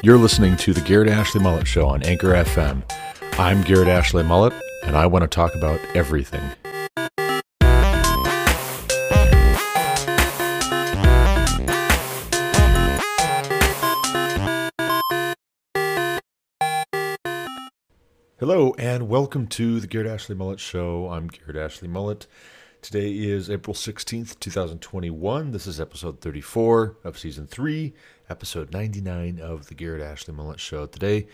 You're listening to the Garrett Ashley Mullet Show on Anchor FM. I'm Garrett Ashley Mullet, and I want to talk about everything. Hello, and welcome to the Garrett Ashley Mullet Show. I'm Garrett Ashley Mullet. Today is April 16th, 2021. This is episode 34 of season 3, episode 99 of the Garrett Ashley Mullet Show. Today,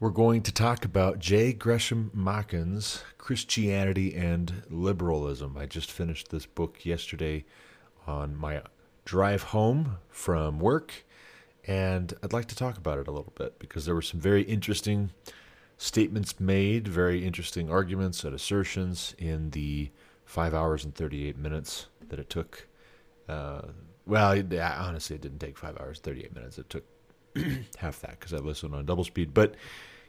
we're going to talk about J. Gresham Machen's Christianity and Liberalism. I just finished this book yesterday on my drive home from work, and I'd like to talk about it a little bit because there were some very interesting statements made, very interesting arguments and assertions in the five hours and 38 minutes that it took. Uh, well, it, honestly, it didn't take five hours, 38 minutes. It took half that because I listened on double speed. But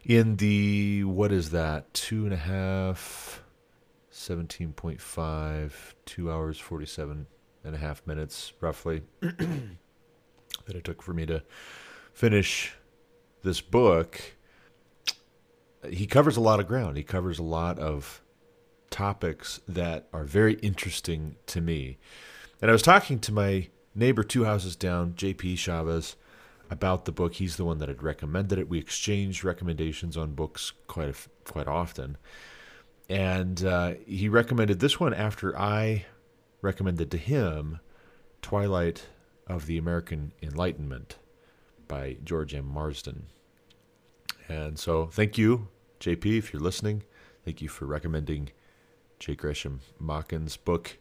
in the, what is that, two and a half, 17.5, two hours, 47 and a half minutes roughly that it took for me to finish this book. He covers a lot of ground. He covers a lot of topics that are very interesting to me. And I was talking to my neighbor two houses down, JP Chavez, about the book. He's the one that had recommended it. We exchanged recommendations on books quite quite often, and uh, he recommended this one after I recommended to him Twilight of the American Enlightenment by George M. Marsden. And so, thank you, JP, if you're listening. Thank you for recommending J. Gresham Machen's book.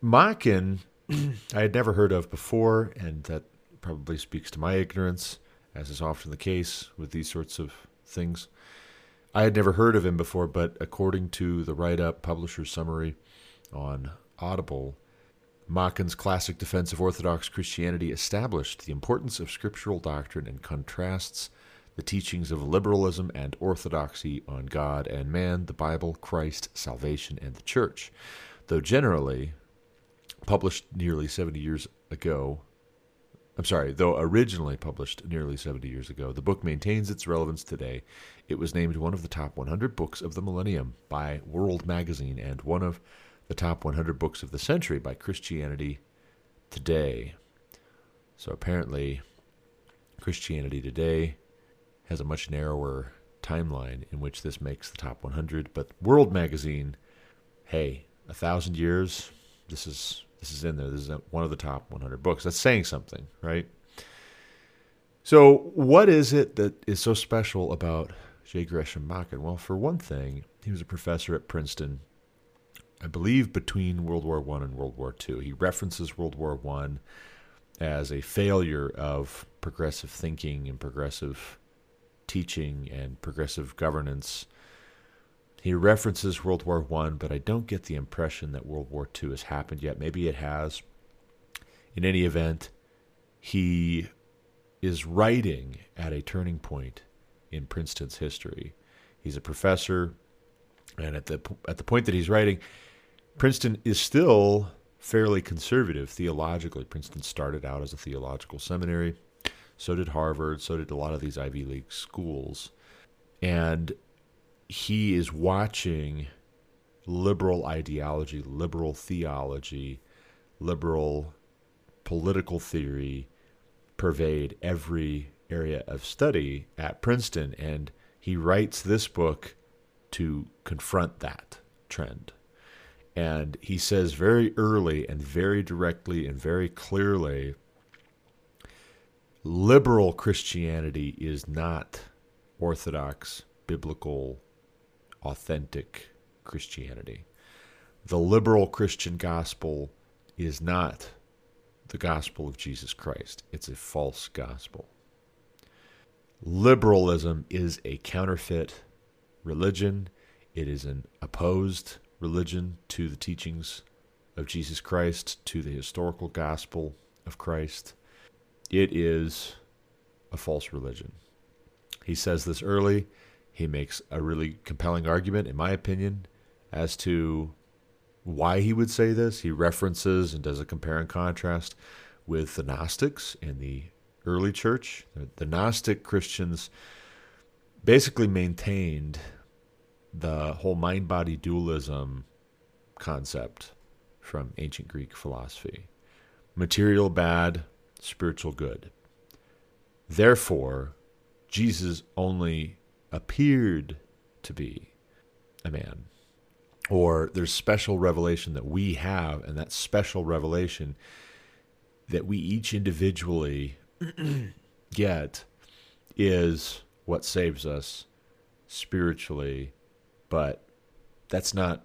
Machen, I had never heard of before, and that probably speaks to my ignorance, as is often the case with these sorts of things. I had never heard of him before, but according to the write up publisher's summary on Audible, Machen's classic defense of Orthodox Christianity established the importance of scriptural doctrine and contrasts the teachings of liberalism and orthodoxy on God and man, the Bible, Christ, salvation, and the church. Though generally published nearly 70 years ago, I'm sorry, though originally published nearly 70 years ago, the book maintains its relevance today. It was named one of the top 100 books of the millennium by World Magazine and one of the top 100 books of the century by Christianity Today. So apparently, Christianity Today has a much narrower timeline in which this makes the top 100. But World Magazine, hey, a thousand years, this is this is in there. This is one of the top 100 books. That's saying something, right? So, what is it that is so special about J. Gresham Machen? Well, for one thing, he was a professor at Princeton, I believe, between World War One and World War Two. He references World War One as a failure of progressive thinking and progressive teaching and progressive governance. He references World War One, but I don't get the impression that World War Two has happened yet. Maybe it has. In any event, he is writing at a turning point in Princeton's history. He's a professor, and at the at the point that he's writing, Princeton is still fairly conservative theologically. Princeton started out as a theological seminary. So did Harvard. So did a lot of these Ivy League schools. And he is watching liberal ideology, liberal theology, liberal political theory pervade every area of study at Princeton. And he writes this book to confront that trend. And he says very early and very directly and very clearly liberal Christianity is not orthodox, biblical, authentic Christianity. The liberal Christian gospel is not the gospel of Jesus Christ, it's a false gospel. Liberalism is a counterfeit religion, it is an opposed religion to the teachings of Jesus Christ, to the historical gospel of Christ it is a false religion. He says this early. He makes a really compelling argument, in my opinion, as to why he would say this. He references and does a compare and contrast with the Gnostics in the early church, the Gnostic Christians basically maintained the whole mind body dualism concept from ancient Greek philosophy material bad, spiritual good. Therefore, Jesus only appeared to be a man. Or there's special revelation that we have, and that special revelation that we each individually get is what saves us spiritually, but that's not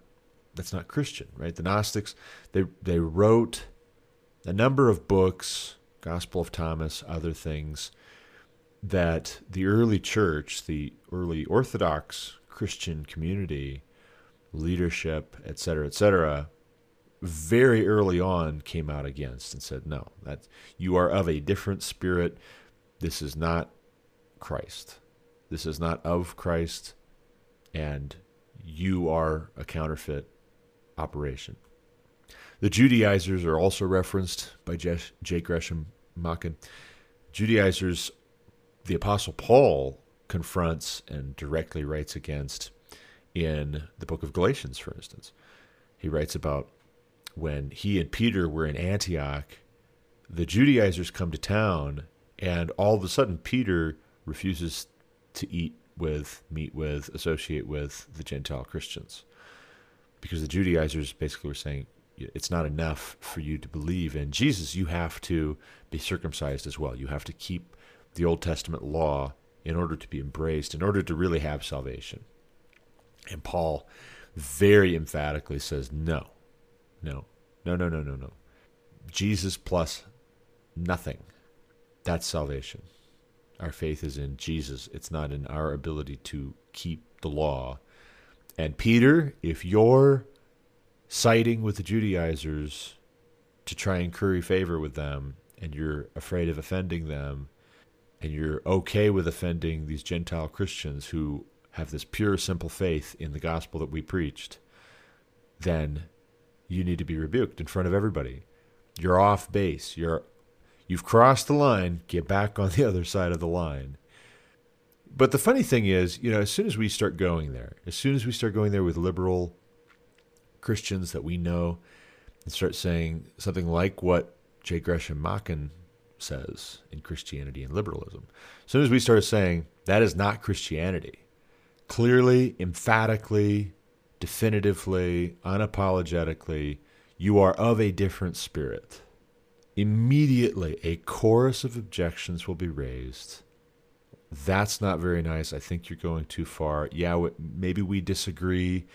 that's not Christian, right? The Gnostics they they wrote a number of books, Gospel of Thomas, other things that the early church, the early Orthodox Christian community, leadership, et cetera, et cetera, very early on came out against and said, no, that you are of a different spirit. This is not Christ. This is not of Christ, and you are a counterfeit operation. The Judaizers are also referenced by J. Gresham Machen. Judaizers, the Apostle Paul confronts and directly writes against in the book of Galatians, for instance. He writes about when he and Peter were in Antioch, the Judaizers come to town, and all of a sudden, Peter refuses to eat with, meet with, associate with the Gentile Christians. Because the Judaizers basically were saying, it's not enough for you to believe in Jesus. You have to be circumcised as well. You have to keep the Old Testament law in order to be embraced, in order to really have salvation. And Paul very emphatically says, no, no, no, no, no, no, no. Jesus plus nothing. That's salvation. Our faith is in Jesus. It's not in our ability to keep the law. And Peter, if you're siding with the Judaizers to try and curry favor with them, and you're afraid of offending them, and you're okay with offending these Gentile Christians who have this pure, simple faith in the gospel that we preached, then you need to be rebuked in front of everybody. You're off base. You're you've crossed the line. Get back on the other side of the line. But the funny thing is, you know, as soon as we start going there, as soon as we start going there with liberal Christians that we know and start saying something like what J. Gresham Machen says in Christianity and liberalism. As soon as we start saying that is not Christianity, clearly, emphatically, definitively, unapologetically, you are of a different spirit. Immediately, a chorus of objections will be raised. That's not very nice. I think you're going too far. Yeah, maybe we disagree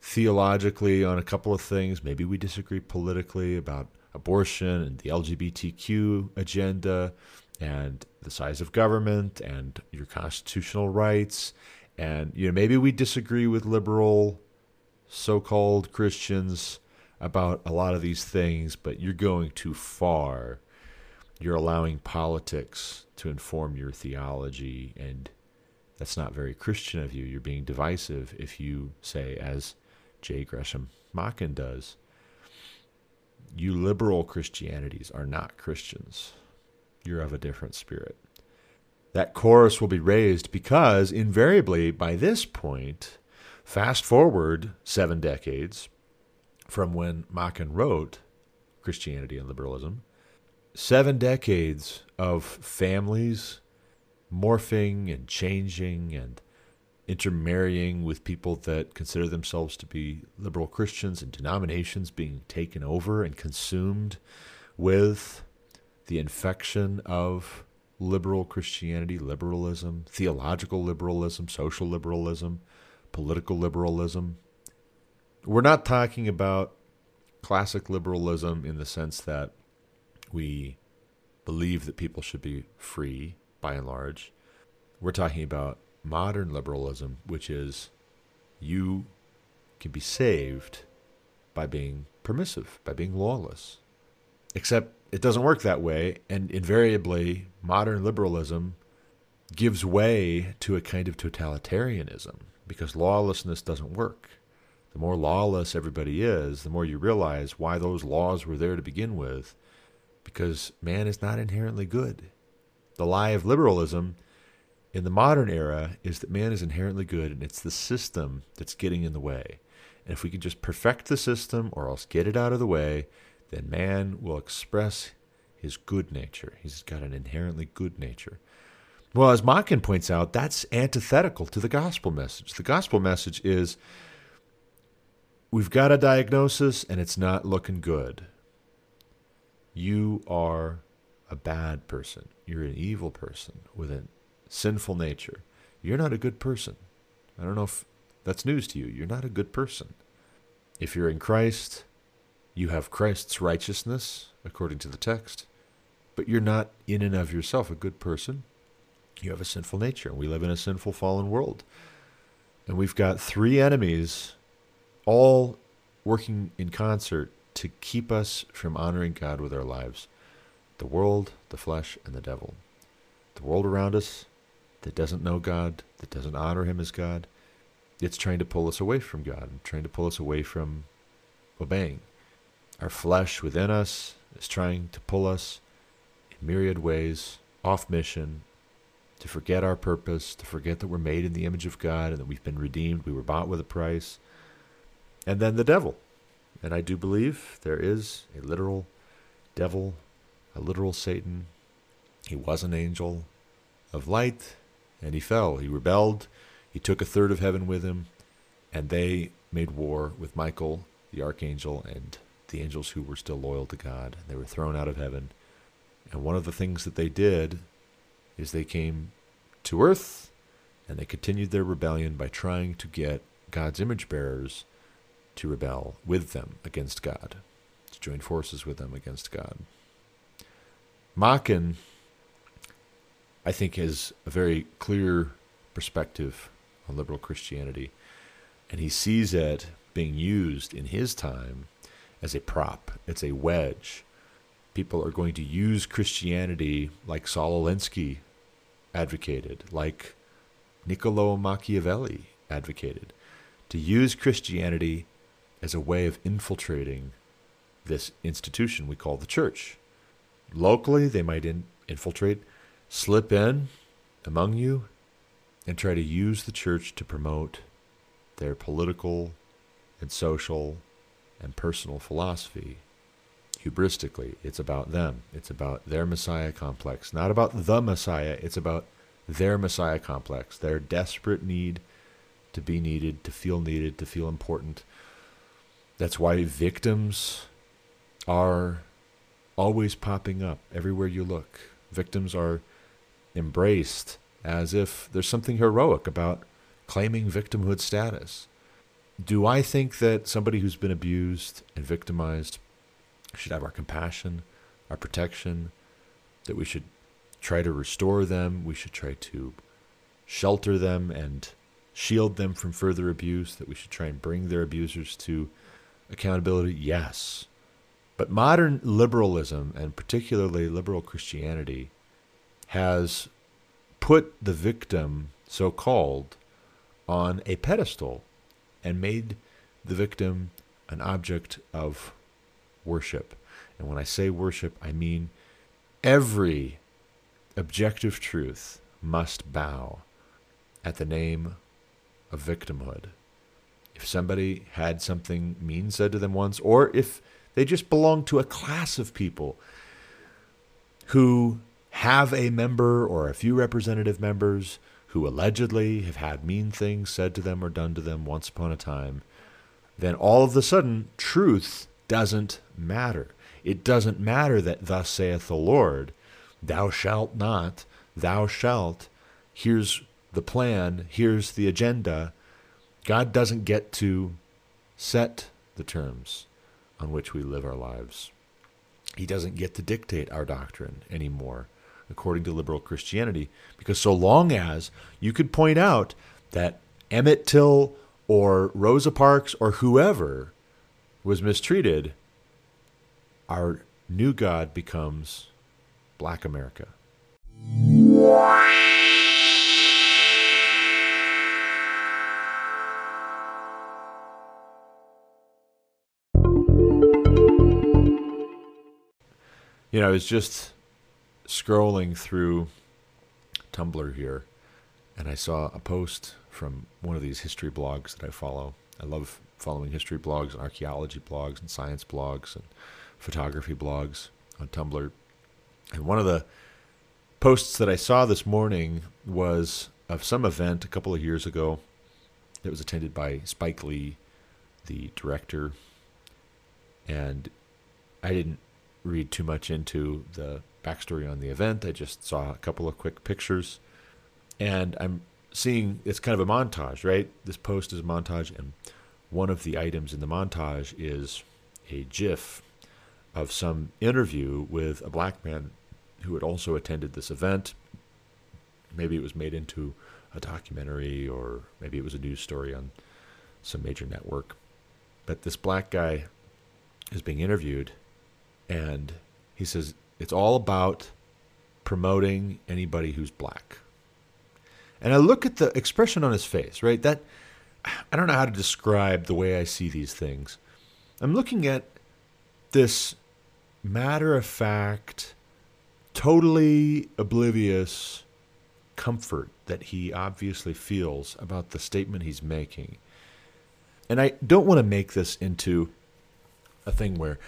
theologically on a couple of things. Maybe we disagree politically about abortion and the LGBTQ agenda and the size of government and your constitutional rights. And you know, maybe we disagree with liberal so-called Christians about a lot of these things, but you're going too far. You're allowing politics to inform your theology and that's not very Christian of you. You're being divisive if you say, as J. Gresham Machen does. You liberal Christianities are not Christians. You're of a different spirit. That chorus will be raised because, invariably, by this point, fast forward seven decades from when Machen wrote Christianity and Liberalism, seven decades of families morphing and changing and intermarrying with people that consider themselves to be liberal Christians and denominations being taken over and consumed with the infection of liberal Christianity, liberalism, theological liberalism, social liberalism, political liberalism. We're not talking about classic liberalism in the sense that we believe that people should be free by and large. We're talking about modern liberalism, which is you can be saved by being permissive, by being lawless. Except it doesn't work that way, and invariably, modern liberalism gives way to a kind of totalitarianism because lawlessness doesn't work. The more lawless everybody is, the more you realize why those laws were there to begin with, because man is not inherently good. The lie of liberalism in the modern era is that man is inherently good and it's the system that's getting in the way. And if we can just perfect the system or else get it out of the way, then man will express his good nature. He's got an inherently good nature. Well, as Machen points out, that's antithetical to the gospel message. The gospel message is we've got a diagnosis and it's not looking good. You are a bad person. You're an evil person with a sinful nature. You're not a good person. I don't know if that's news to you. You're not a good person. If you're in Christ, you have Christ's righteousness, according to the text, but you're not in and of yourself a good person. You have a sinful nature, and we live in a sinful, fallen world. And we've got three enemies all working in concert to keep us from honoring God with our lives the world, the flesh, and the devil. The world around us that doesn't know God, that doesn't honor Him as God, it's trying to pull us away from God, and trying to pull us away from obeying. Our flesh within us is trying to pull us in myriad ways off mission, to forget our purpose, to forget that we're made in the image of God and that we've been redeemed, we were bought with a price. And then the devil. And I do believe there is a literal devil, a literal Satan. He was an angel of light, and he fell. He rebelled. He took a third of heaven with him, and they made war with Michael, the archangel, and the angels who were still loyal to God. They were thrown out of heaven. And one of the things that they did is they came to earth and they continued their rebellion by trying to get God's image bearers to rebel with them against God, to join forces with them against God. Machen, I think, has a very clear perspective on liberal Christianity, and he sees it being used in his time as a prop, it's a wedge. People are going to use Christianity like Saul Alinsky advocated, like Niccolo Machiavelli advocated, to use Christianity as a way of infiltrating this institution we call the church. Locally, they might in, infiltrate, slip in among you, and try to use the church to promote their political and social and personal philosophy hubristically. It's about them. It's about their Messiah complex. Not about the Messiah, it's about their Messiah complex, their desperate need to be needed, to feel needed, to feel important. That's why victims are always popping up everywhere you look. Victims are embraced as if there's something heroic about claiming victimhood status. Do I think that somebody who's been abused and victimized should have our compassion, our protection, that we should try to restore them, we should try to shelter them and shield them from further abuse, that we should try and bring their abusers to accountability? Yes. But modern liberalism, and particularly liberal Christianity, has put the victim, so called, on a pedestal and made the victim an object of worship. And when I say worship, I mean every objective truth must bow at the name of victimhood. If somebody had something mean said to them once, or if they just belong to a class of people who have a member or a few representative members who allegedly have had mean things said to them or done to them once upon a time, then all of a sudden truth doesn't matter. It doesn't matter that thus saith the Lord, thou shalt not, thou shalt. Here's the plan, here's the agenda. God doesn't get to set the terms on which we live our lives. He doesn't get to dictate our doctrine anymore according to liberal Christianity, because so long as you could point out that Emmett Till or Rosa Parks or whoever was mistreated, our new God becomes Black America. You know, I was just scrolling through Tumblr here, and I saw a post from one of these history blogs that I follow. I love following history blogs and archaeology blogs and science blogs and photography blogs on Tumblr. And one of the posts that I saw this morning was of some event a couple of years ago that was attended by Spike Lee, the director. And I didn't read too much into the backstory on the event. I just saw a couple of quick pictures. And I'm seeing it's kind of a montage, right? This post is a montage, and one of the items in the montage is a GIF of some interview with a black man who had also attended this event. Maybe it was made into a documentary, or maybe it was a news story on some major network. But this black guy is being interviewed, and he says it's all about promoting anybody who's black. And I look at the expression on his face, right? That I don't know how to describe the way I see these things. I'm looking at this matter of fact, totally oblivious comfort that he obviously feels about the statement he's making. And I don't want to make this into a thing where,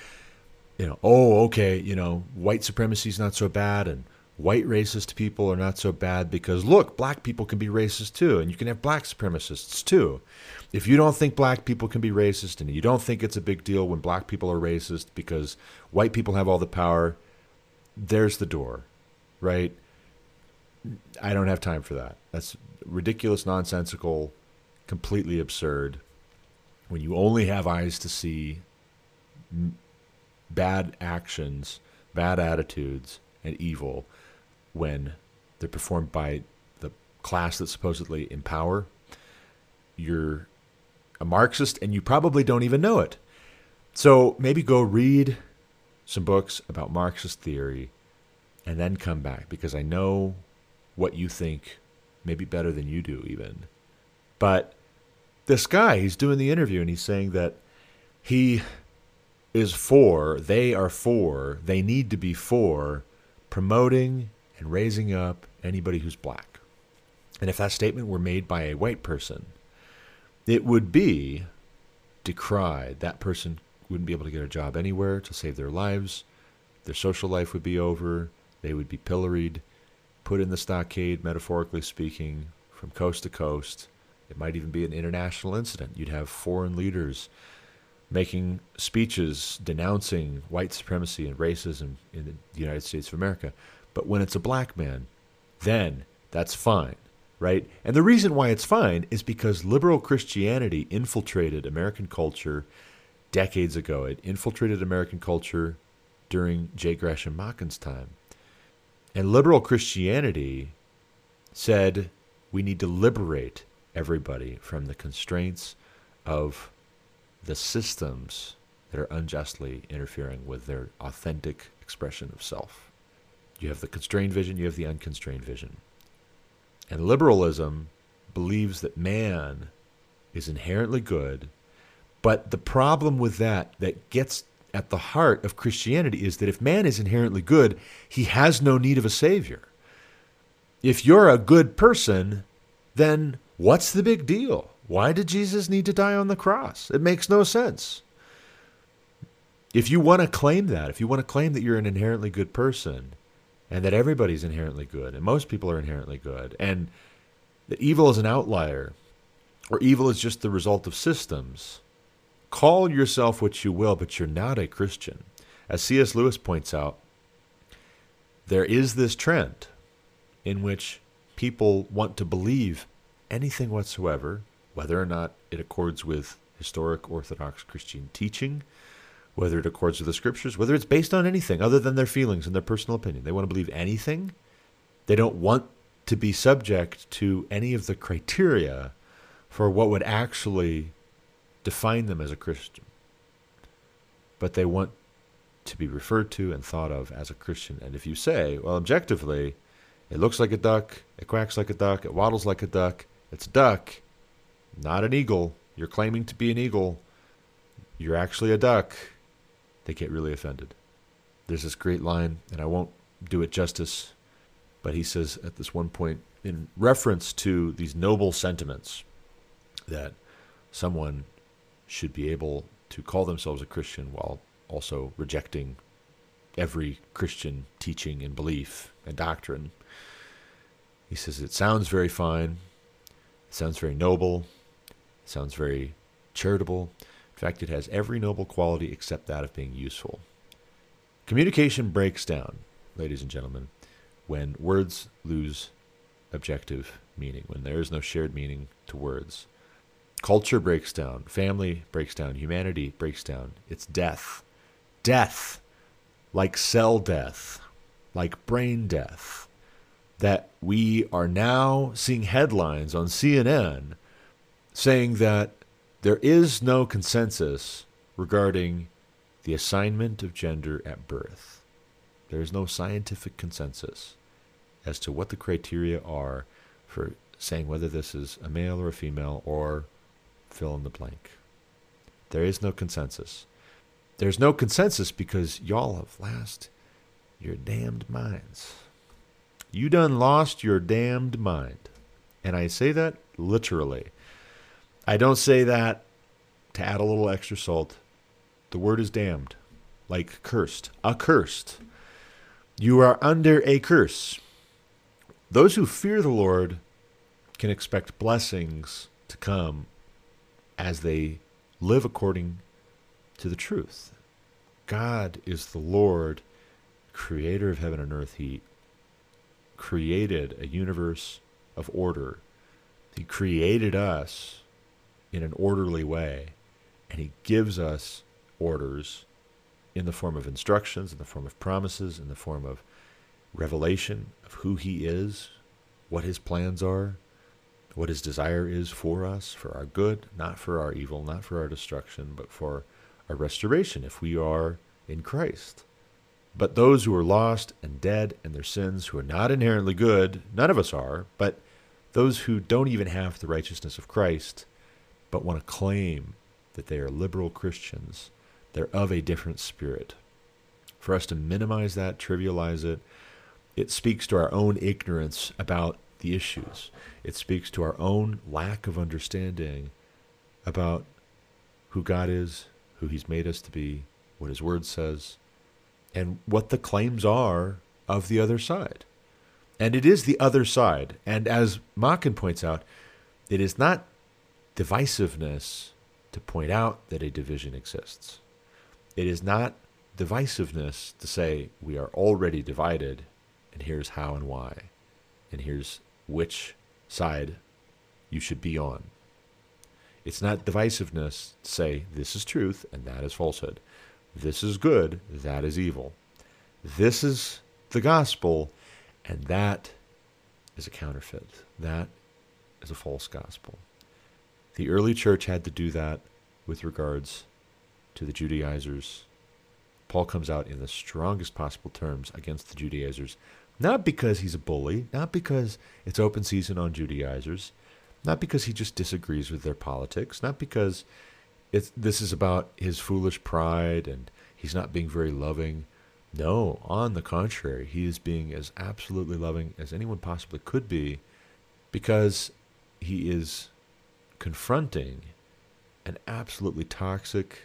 you know, oh, okay, you know, white supremacy is not so bad and white racist people are not so bad because look, black people can be racist too, and you can have black supremacists too. If you don't think black people can be racist and you don't think it's a big deal when black people are racist because white people have all the power, there's the door, right? I don't have time for that. That's ridiculous, nonsensical, completely absurd. When you only have eyes to see bad actions, bad attitudes, and evil when they're performed by the class that's supposedly in power, you're a Marxist and you probably don't even know it. So maybe go read some books about Marxist theory and then come back because I know what you think maybe better than you do, even. But this guy, he's doing the interview and he's saying that he is for, they are for, they need to be for promoting and raising up anybody who's black. And if that statement were made by a white person, it would be decried. That person wouldn't be able to get a job anywhere to save their lives. Their social life would be over. They would be pilloried, put in the stockade, metaphorically speaking, from coast to coast. It might even be an international incident. You'd have foreign leaders making speeches denouncing white supremacy and racism in the United States of America. But when it's a black man, then that's fine, right? And the reason why it's fine is because liberal Christianity infiltrated American culture decades ago. It infiltrated American culture during J. Gresham Machen's time. And liberal Christianity said we need to liberate everybody from the constraints of the systems that are unjustly interfering with their authentic expression of self. You have the constrained vision, you have the unconstrained vision. And liberalism believes that man is inherently good, but the problem with that that gets at the heart of Christianity is that if man is inherently good, he has no need of a savior. If you're a good person, then what's the big deal? Why did Jesus need to die on the cross? It makes no sense. If you want to claim that, if you want to claim that you're an inherently good person, and that everybody's inherently good, and most people are inherently good, and that evil is an outlier, or evil is just the result of systems. Call yourself what you will, but you're not a Christian. As C.S. Lewis points out, there is this trend in which people want to believe anything whatsoever, whether or not it accords with historic Orthodox Christian teaching, whether it accords with the scriptures, whether it's based on anything other than their feelings and their personal opinion. They want to believe anything. They don't want to be subject to any of the criteria for what would actually define them as a Christian. But they want to be referred to and thought of as a Christian. And if you say, well, objectively, it looks like a duck, it quacks like a duck, it waddles like a duck, it's a duck, not an eagle. You're claiming to be an eagle. You're actually a duck they get really offended. There's this great line, and I won't do it justice, But he says at this one point, in reference to these noble sentiments, that someone should be able to call themselves a Christian while also rejecting every Christian teaching and belief and doctrine. He says it sounds very fine, it sounds very noble, sounds very charitable. In fact, it has every noble quality except that of being useful. Communication breaks down, ladies and gentlemen, when words lose objective meaning, when there is no shared meaning to words. Culture breaks down, family breaks down, humanity breaks down. It's death. Death, like cell death, like brain death, that we are now seeing headlines on CNN saying that there is no consensus regarding the assignment of gender at birth. There is no scientific consensus as to what the criteria are for saying whether this is a male or a female or fill in the blank. There is no consensus. There's no consensus because y'all have lost your damned minds. You done lost your damned mind. And I say that literally. I don't say that to add a little extra salt. The word is damned, like cursed, accursed. You are under a curse. Those who fear the Lord can expect blessings to come as they live according to the truth. God is the Lord, creator of heaven and earth. He created a universe of order. He created us in an orderly way, and He gives us orders in the form of instructions, in the form of promises, in the form of revelation of who He is, what His plans are, what his desire is for us, for our good, not for our evil, not for our destruction, but for our restoration if we are in Christ. But those who are lost and dead in their sins, who are not inherently good, none of us are, but those who don't even have the righteousness of Christ, but want to claim that they are liberal Christians, they're of a different spirit. For us to minimize that, trivialize it, it speaks to our own ignorance about the issues. It speaks to our own lack of understanding about who God is, who He's made us to be, what His Word says, and what the claims are of the other side. And it is the other side. And as Machen points out, it is not divisiveness to point out that a division exists. It is not divisiveness to say we are already divided and here's how and why. And here's which side you should be on. It's not divisiveness to say this is truth and that is falsehood. This is good, that is evil. This is the gospel, and that is a counterfeit. That is a false gospel. The early church had to do that with regards to the Judaizers. Paul comes out in the strongest possible terms against the Judaizers not because he's a bully, not because it's open season on Judaizers, not because he just disagrees with their politics, not because it's, this is about his foolish pride and he's not being very loving. No, on the contrary, he is being as absolutely loving as anyone possibly could be because he is confronting an absolutely toxic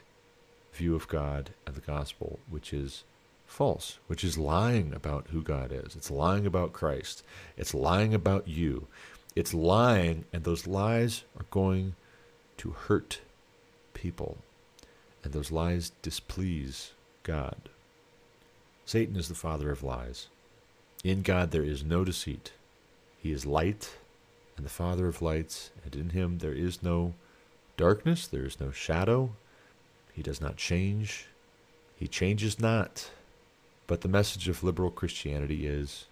view of God and the gospel, which is false, which is lying about who God is. It's lying about Christ. It's lying about you. It's lying, and those lies are going to hurt people. And those lies displease God. Satan is the father of lies. In God there is no deceit. He is light and the father of lights, and in him there is no darkness, there is no shadow. He does not change. He changes not. But the message of liberal Christianity is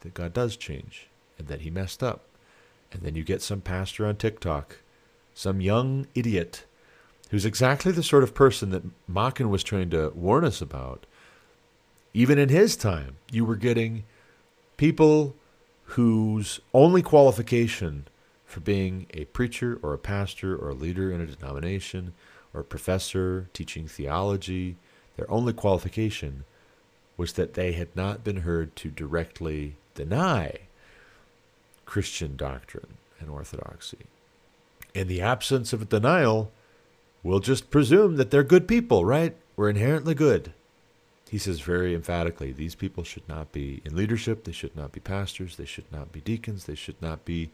that God does change and that he messed up. And then you get some pastor on TikTok, some young idiot who's exactly the sort of person that Machen was trying to warn us about. Even in his time, you were getting people whose only qualification for being a preacher or a pastor or a leader in a denomination or a professor teaching theology, their only qualification was that they had not been heard to directly deny Christian doctrine and orthodoxy. In the absence of a denial, we'll just presume that they're good people, right? We're inherently good. He says very emphatically these people should not be in leadership, they should not be pastors, they should not be deacons, they should not be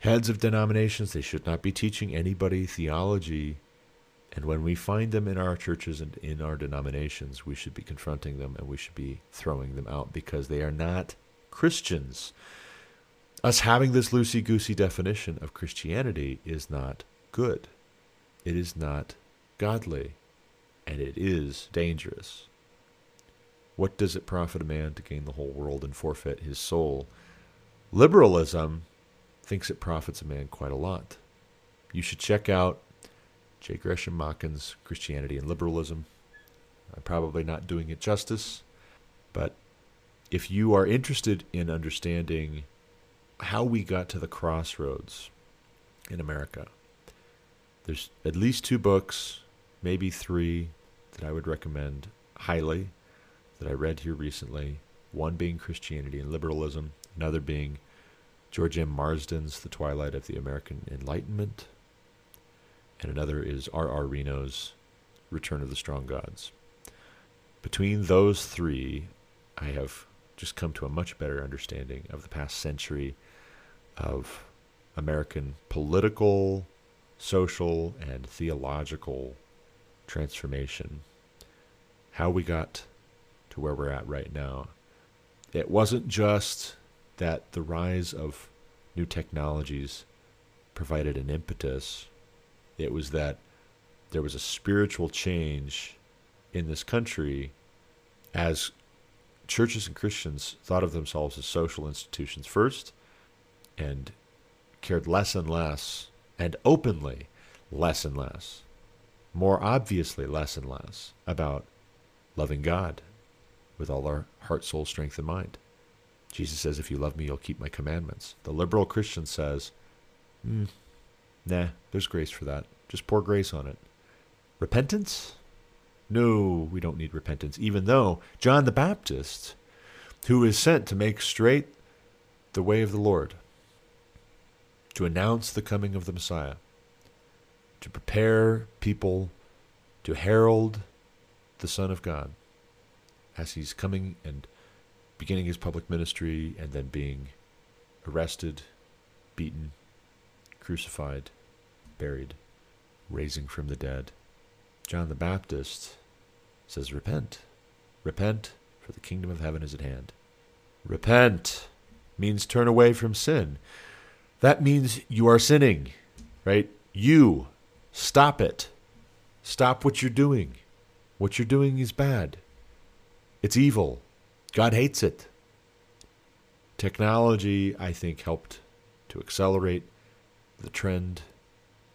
heads of denominations, they should not be teaching anybody theology. And when we find them in our churches and in our denominations, we should be confronting them and we should be throwing them out because they are not Christians. Us having this loosey goosey definition of Christianity is not good. It is not godly. And it is dangerous. What does it profit a man to gain the whole world and forfeit his soul? Liberalism thinks it profits a man quite a lot. You should check out J. Gresham Machen's Christianity and Liberalism. I'm probably not doing it justice, but if you are interested in understanding how we got to the crossroads in America, there's at least two books, maybe three, that I would recommend highly that I read here recently. One being Christianity and Liberalism, another being George M. Marsden's The Twilight of the American Enlightenment, and another is R. R. Reno's Return of the Strong Gods. Between those three, I have just come to a much better understanding of the past century of American political, social, and theological transformation. How we got to where we're at right now. It wasn't just that the rise of new technologies provided an impetus, it was that there was a spiritual change in this country as churches and Christians thought of themselves as social institutions first and cared less and less and openly less and less, more obviously less and less about loving God with all our heart, soul, strength, and mind. Jesus says, If you love me, you'll keep my commandments. The liberal Christian says, mm, Nah, there's grace for that. Just pour grace on it. Repentance? No, we don't need repentance, even though John the Baptist, who is sent to make straight the way of the Lord, to announce the coming of the Messiah, to prepare people to herald the Son of God, as he's coming and beginning his public ministry and then being arrested, beaten, crucified, buried, raising from the dead. John the Baptist says, Repent. Repent, for the kingdom of heaven is at hand. Repent means turn away from sin. That means you are sinning, right? You stop it. Stop what you're doing. What you're doing is bad. It's evil. God hates it. Technology, I think, helped to accelerate the trend,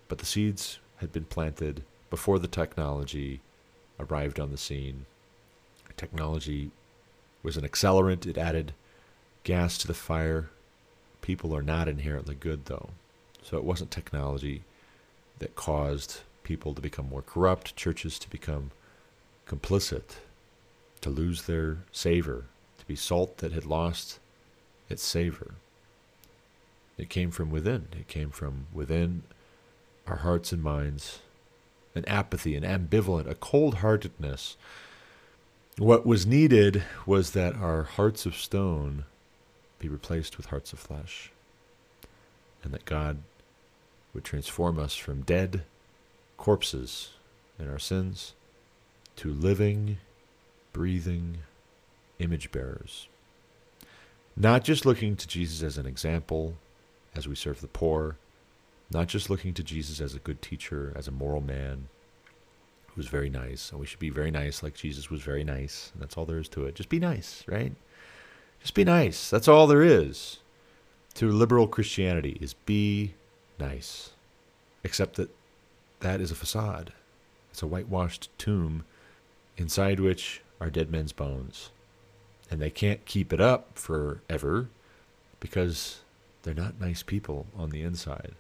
but the seeds had been planted before the technology arrived on the scene. Technology was an accelerant, it added gas to the fire. People are not inherently good, though. So it wasn't technology that caused people to become more corrupt, churches to become complicit to lose their savor, to be salt that had lost its savor. It came from within. It came from within our hearts and minds. An apathy, an ambivalent, a cold heartedness. What was needed was that our hearts of stone be replaced with hearts of flesh, and that God would transform us from dead corpses in our sins to living breathing image bearers. Not just looking to Jesus as an example as we serve the poor, not just looking to Jesus as a good teacher, as a moral man who's very nice. And we should be very nice like Jesus was very nice. And that's all there is to it. Just be nice, right? Just be nice. That's all there is to liberal Christianity is be nice. Except that that is a facade. It's a whitewashed tomb inside which are dead men's bones. And they can't keep it up forever because they're not nice people on the inside.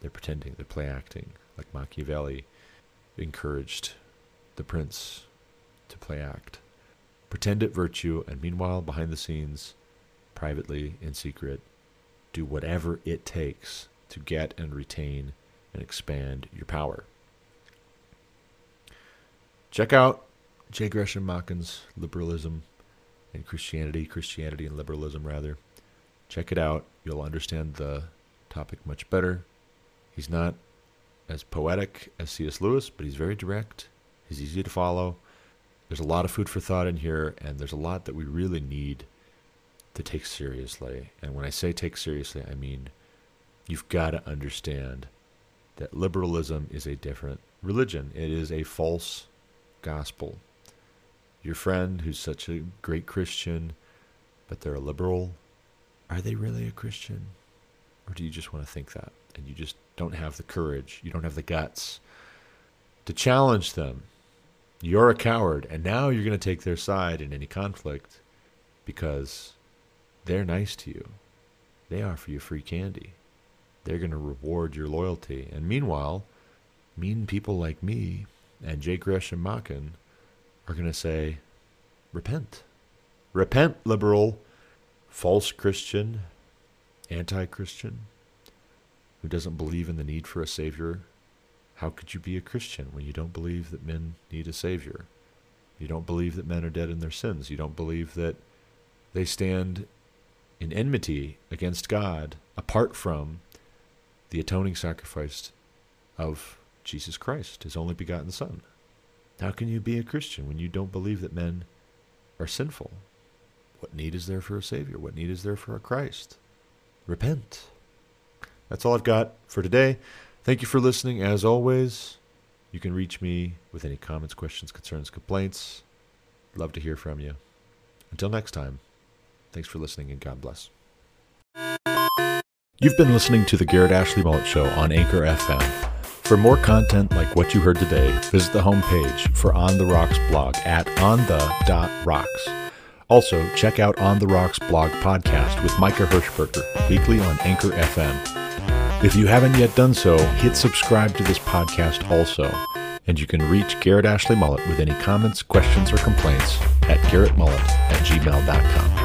They're pretending, they're play acting, like Machiavelli encouraged the prince to play act. Pretend at virtue, and meanwhile, behind the scenes, privately, in secret. Do whatever it takes to get and retain and expand your power. Check out J. Gresham Machen's Liberalism and Christianity, Christianity and Liberalism, rather. Check it out. You'll understand the topic much better. He's not as poetic as C.S. Lewis, but he's very direct. He's easy to follow. There's a lot of food for thought in here, and there's a lot that we really need to take seriously. And when I say take seriously, I mean you've got to understand that liberalism is a different religion, it is a false gospel. Your friend who's such a great Christian, but they're a liberal, are they really a Christian? Or do you just want to think that? And you just don't have the courage, you don't have the guts to challenge them. You're a coward, and now you're going to take their side in any conflict because they're nice to you. They offer you free candy. They're going to reward your loyalty. And meanwhile, mean people like me and J. Gresham Machen are going to say, Repent. Repent, liberal, false Christian, anti Christian, who doesn't believe in the need for a Savior. How could you be a Christian when you don't believe that men need a Savior? You don't believe that men are dead in their sins. You don't believe that they stand in enmity against God apart from the atoning sacrifice of Jesus Christ, his only begotten Son. How can you be a Christian when you don't believe that men are sinful? What need is there for a Savior? What need is there for a Christ? Repent. That's all I've got for today. Thank you for listening. As always, you can reach me with any comments, questions, concerns, complaints. Love to hear from you. Until next time, thanks for listening and God bless. You've been listening to the Garrett Ashley Mullet Show on Anchor FM. For more content like what you heard today, visit the homepage for On the Rocks blog at onthe.rocks. Also, check out On the Rocks blog podcast with Micah Hirschberger, weekly on Anchor FM. If you haven't yet done so, hit subscribe to this podcast also. And you can reach Garrett Ashley Mullet with any comments, questions, or complaints at garrettmullet at gmail.com.